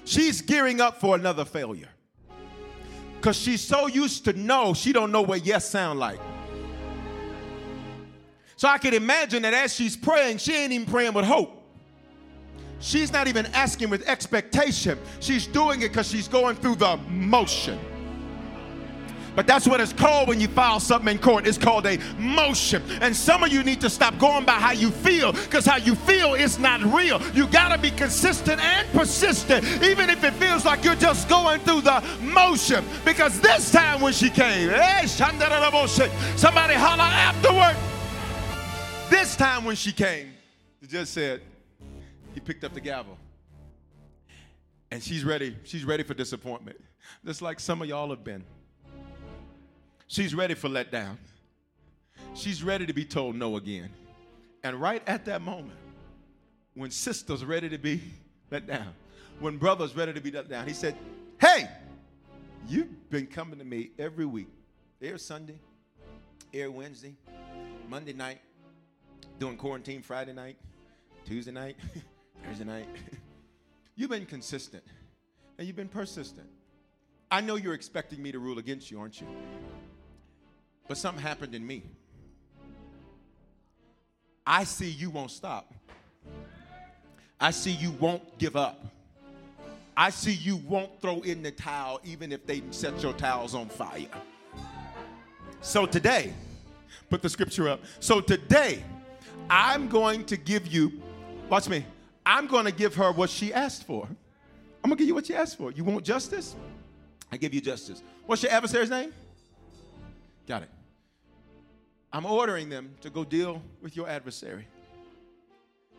She's gearing up for another failure. Because she's so used to no, she don't know what yes sound like. So I can imagine that as she's praying, she ain't even praying with hope. She's not even asking with expectation. She's doing it because she's going through the motion. But that's what it's called when you file something in court. It's called a motion. And some of you need to stop going by how you feel because how you feel is not real. You got to be consistent and persistent, even if it feels like you're just going through the motion. Because this time when she came, hey, somebody holler afterward. This time when she came, the judge said, he picked up the gavel. And she's ready. She's ready for disappointment. Just like some of y'all have been. She's ready for letdown. She's ready to be told no again. And right at that moment, when sister's ready to be let down, when brother's ready to be let down, he said, Hey, you've been coming to me every week, every Sunday, every Wednesday, Monday night, doing quarantine Friday night, Tuesday night, Thursday night. you've been consistent and you've been persistent. I know you're expecting me to rule against you, aren't you? But something happened in me. I see you won't stop. I see you won't give up. I see you won't throw in the towel even if they set your towels on fire. So today, put the scripture up. So today, I'm going to give you, watch me, I'm going to give her what she asked for. I'm going to give you what she asked for. You want justice? I give you justice. What's your adversary's name? Got it. I'm ordering them to go deal with your adversary.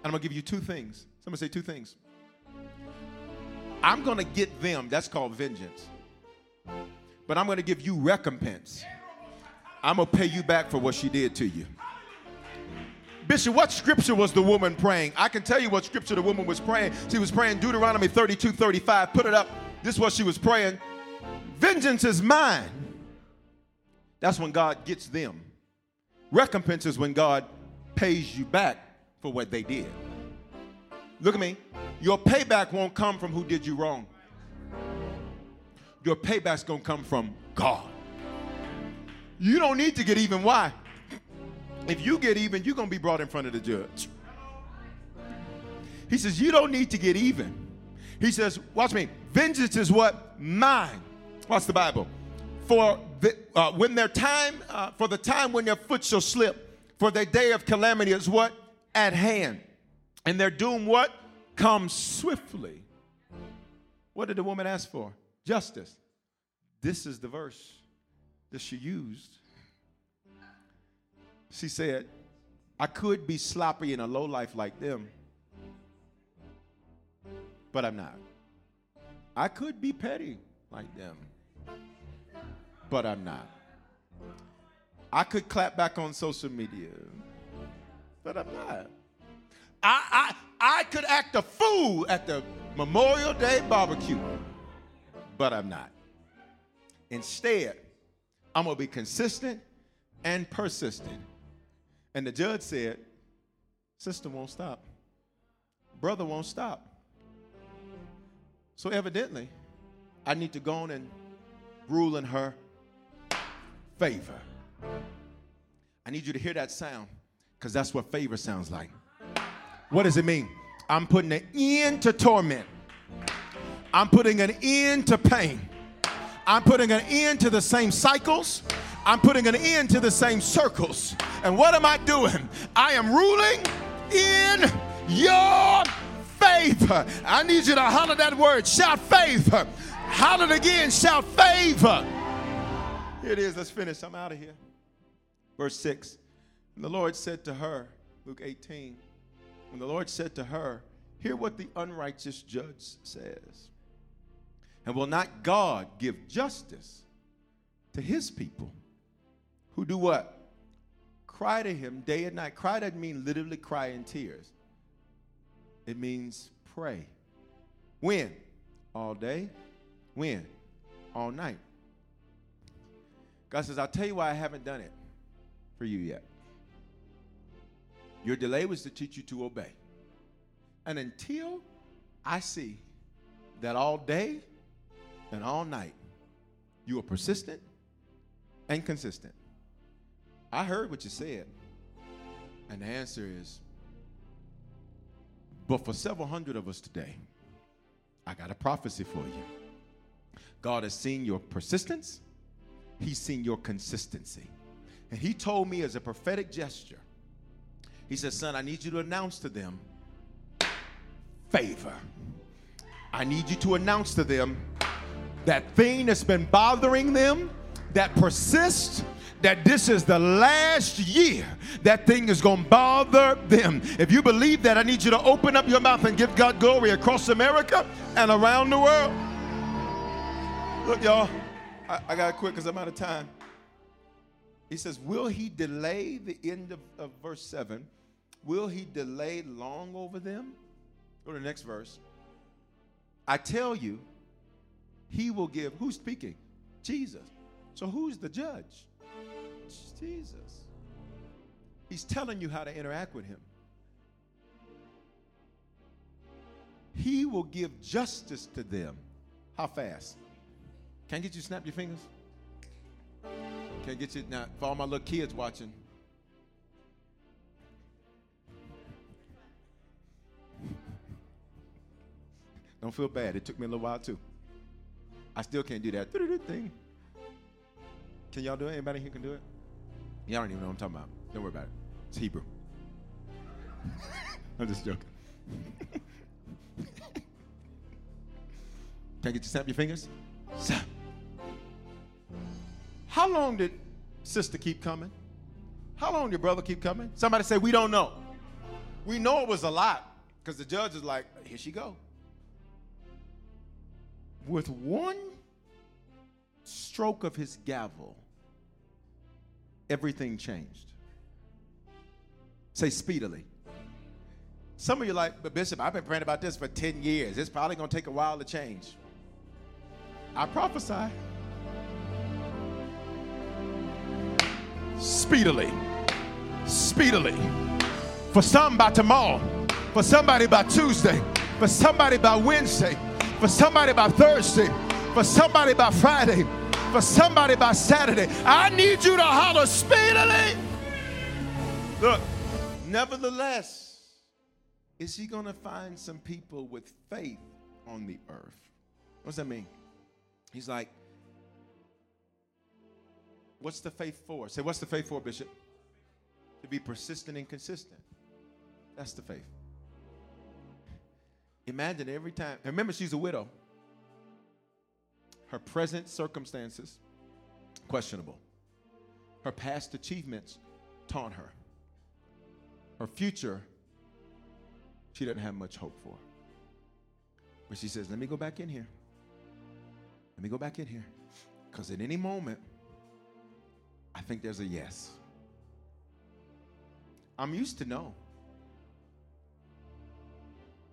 And I'm going to give you two things. Somebody say two things. I'm going to get them. That's called vengeance. But I'm going to give you recompense. I'm going to pay you back for what she did to you. Bishop, what scripture was the woman praying? I can tell you what scripture the woman was praying. She was praying Deuteronomy 32 35. Put it up. This is what she was praying. Vengeance is mine. That's when God gets them. Recompense is when God pays you back for what they did. Look at me. Your payback won't come from who did you wrong. Your payback's gonna come from God. You don't need to get even. Why? If you get even, you're gonna be brought in front of the judge. He says, You don't need to get even. He says, Watch me. Vengeance is what? Mine. Watch the Bible. For the, uh, when their time, uh, for the time when their foot shall slip, for their day of calamity is what? At hand. And their doom what? Comes swiftly. What did the woman ask for? Justice. This is the verse that she used. She said, I could be sloppy in a low life like them, but I'm not. I could be petty like them, but I'm not. I could clap back on social media, but I'm not. I, I, I could act a fool at the Memorial Day barbecue, but I'm not. Instead, I'm going to be consistent and persistent. And the judge said, Sister won't stop, brother won't stop. So evidently, I need to go on and rule in her favor. I need you to hear that sound because that's what favor sounds like. What does it mean? I'm putting an end to torment. I'm putting an end to pain. I'm putting an end to the same cycles. I'm putting an end to the same circles. And what am I doing? I am ruling in your favor. I need you to holler that word. Shout favor. Holler it again. Shout favor. Here it is. Let's finish. I'm out of here. Verse 6. And the Lord said to her, Luke 18, when the Lord said to her, Hear what the unrighteous judge says. And will not God give justice to his people who do what? Cry to him day and night. Cry doesn't mean literally cry in tears, it means pray. When? All day. When? All night. God says, I'll tell you why I haven't done it for you yet. Your delay was to teach you to obey. And until I see that all day and all night you are persistent and consistent, I heard what you said. And the answer is, but for several hundred of us today, I got a prophecy for you. God has seen your persistence, He's seen your consistency. And He told me as a prophetic gesture, He said, Son, I need you to announce to them favor. I need you to announce to them that thing that's been bothering them, that persist that this is the last year that thing is going to bother them. If you believe that, I need you to open up your mouth and give God glory across America and around the world. Look, y'all, I, I got to quit because I'm out of time. He says, Will he delay the end of, of verse 7? Will he delay long over them? Go to the next verse. I tell you, he will give. Who's speaking? Jesus. So who's the judge? Jesus. He's telling you how to interact with him. He will give justice to them. How fast? Can I get you to snap your fingers? Can I get you now for all my little kids watching? Don't feel bad. It took me a little while too. I still can't do that thing. Can y'all do it? Anybody here can do it? Y'all don't even know what I'm talking about. Don't worry about it. It's Hebrew. I'm just joking. Can I get you to snap your fingers? Snap. How long did sister keep coming? How long did your brother keep coming? Somebody say, We don't know. we know it was a lot because the judge is like, here she go. With one stroke of his gavel, everything changed. Say speedily. Some of you like, but Bishop, I've been praying about this for 10 years. It's probably going to take a while to change. I prophesy. Speedily. Speedily. For some by tomorrow. For somebody by Tuesday. For somebody by Wednesday. For somebody by Thursday. For somebody by Friday. For somebody by Saturday. I need you to holler speedily. Look, nevertheless, is he going to find some people with faith on the earth? What does that mean? He's like, what's the faith for? Say, what's the faith for, Bishop? To be persistent and consistent. That's the faith. Imagine every time, remember, she's a widow. Her present circumstances, questionable. Her past achievements taunt her. Her future, she doesn't have much hope for. But she says, Let me go back in here. Let me go back in here. Because at any moment, I think there's a yes. I'm used to no.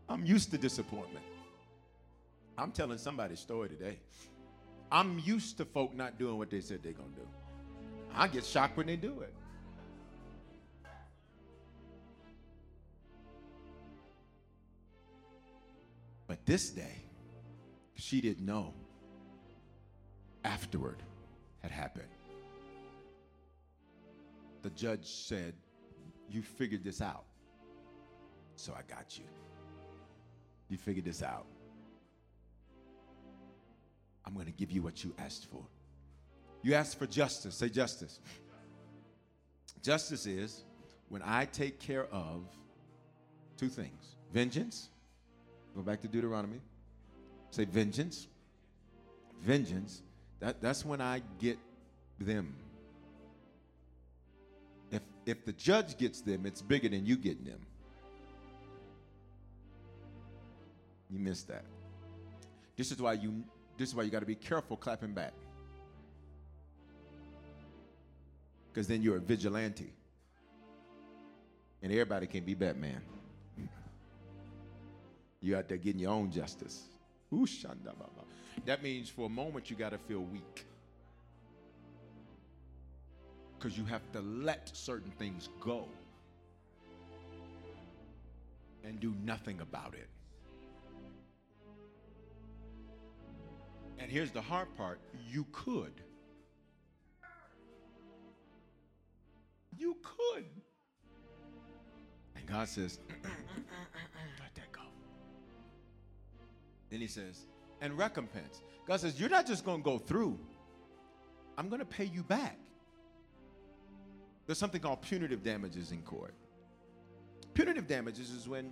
I'm used to disappointment. I'm telling somebody's story today. I'm used to folk not doing what they said they're going to do. I get shocked when they do it. But this day, she didn't know afterward had happened. The judge said, You figured this out. So I got you. You figured this out. I'm going to give you what you asked for. You asked for justice. Say justice. Justice is when I take care of two things vengeance. Go back to Deuteronomy. Say vengeance. Vengeance. That, that's when I get them. If, if the judge gets them, it's bigger than you getting them. You missed that. This is why you this is why you got to be careful clapping back. Because then you're a vigilante. And everybody can be Batman. you out there getting your own justice. That means for a moment you got to feel weak. Because you have to let certain things go and do nothing about it. And here's the hard part you could. You could. And God says, let that go. Then he says, and recompense. God says, You're not just going to go through, I'm going to pay you back. There's something called punitive damages in court. Punitive damages is when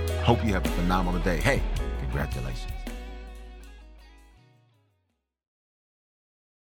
Hope you have a phenomenal day. Hey, congratulations.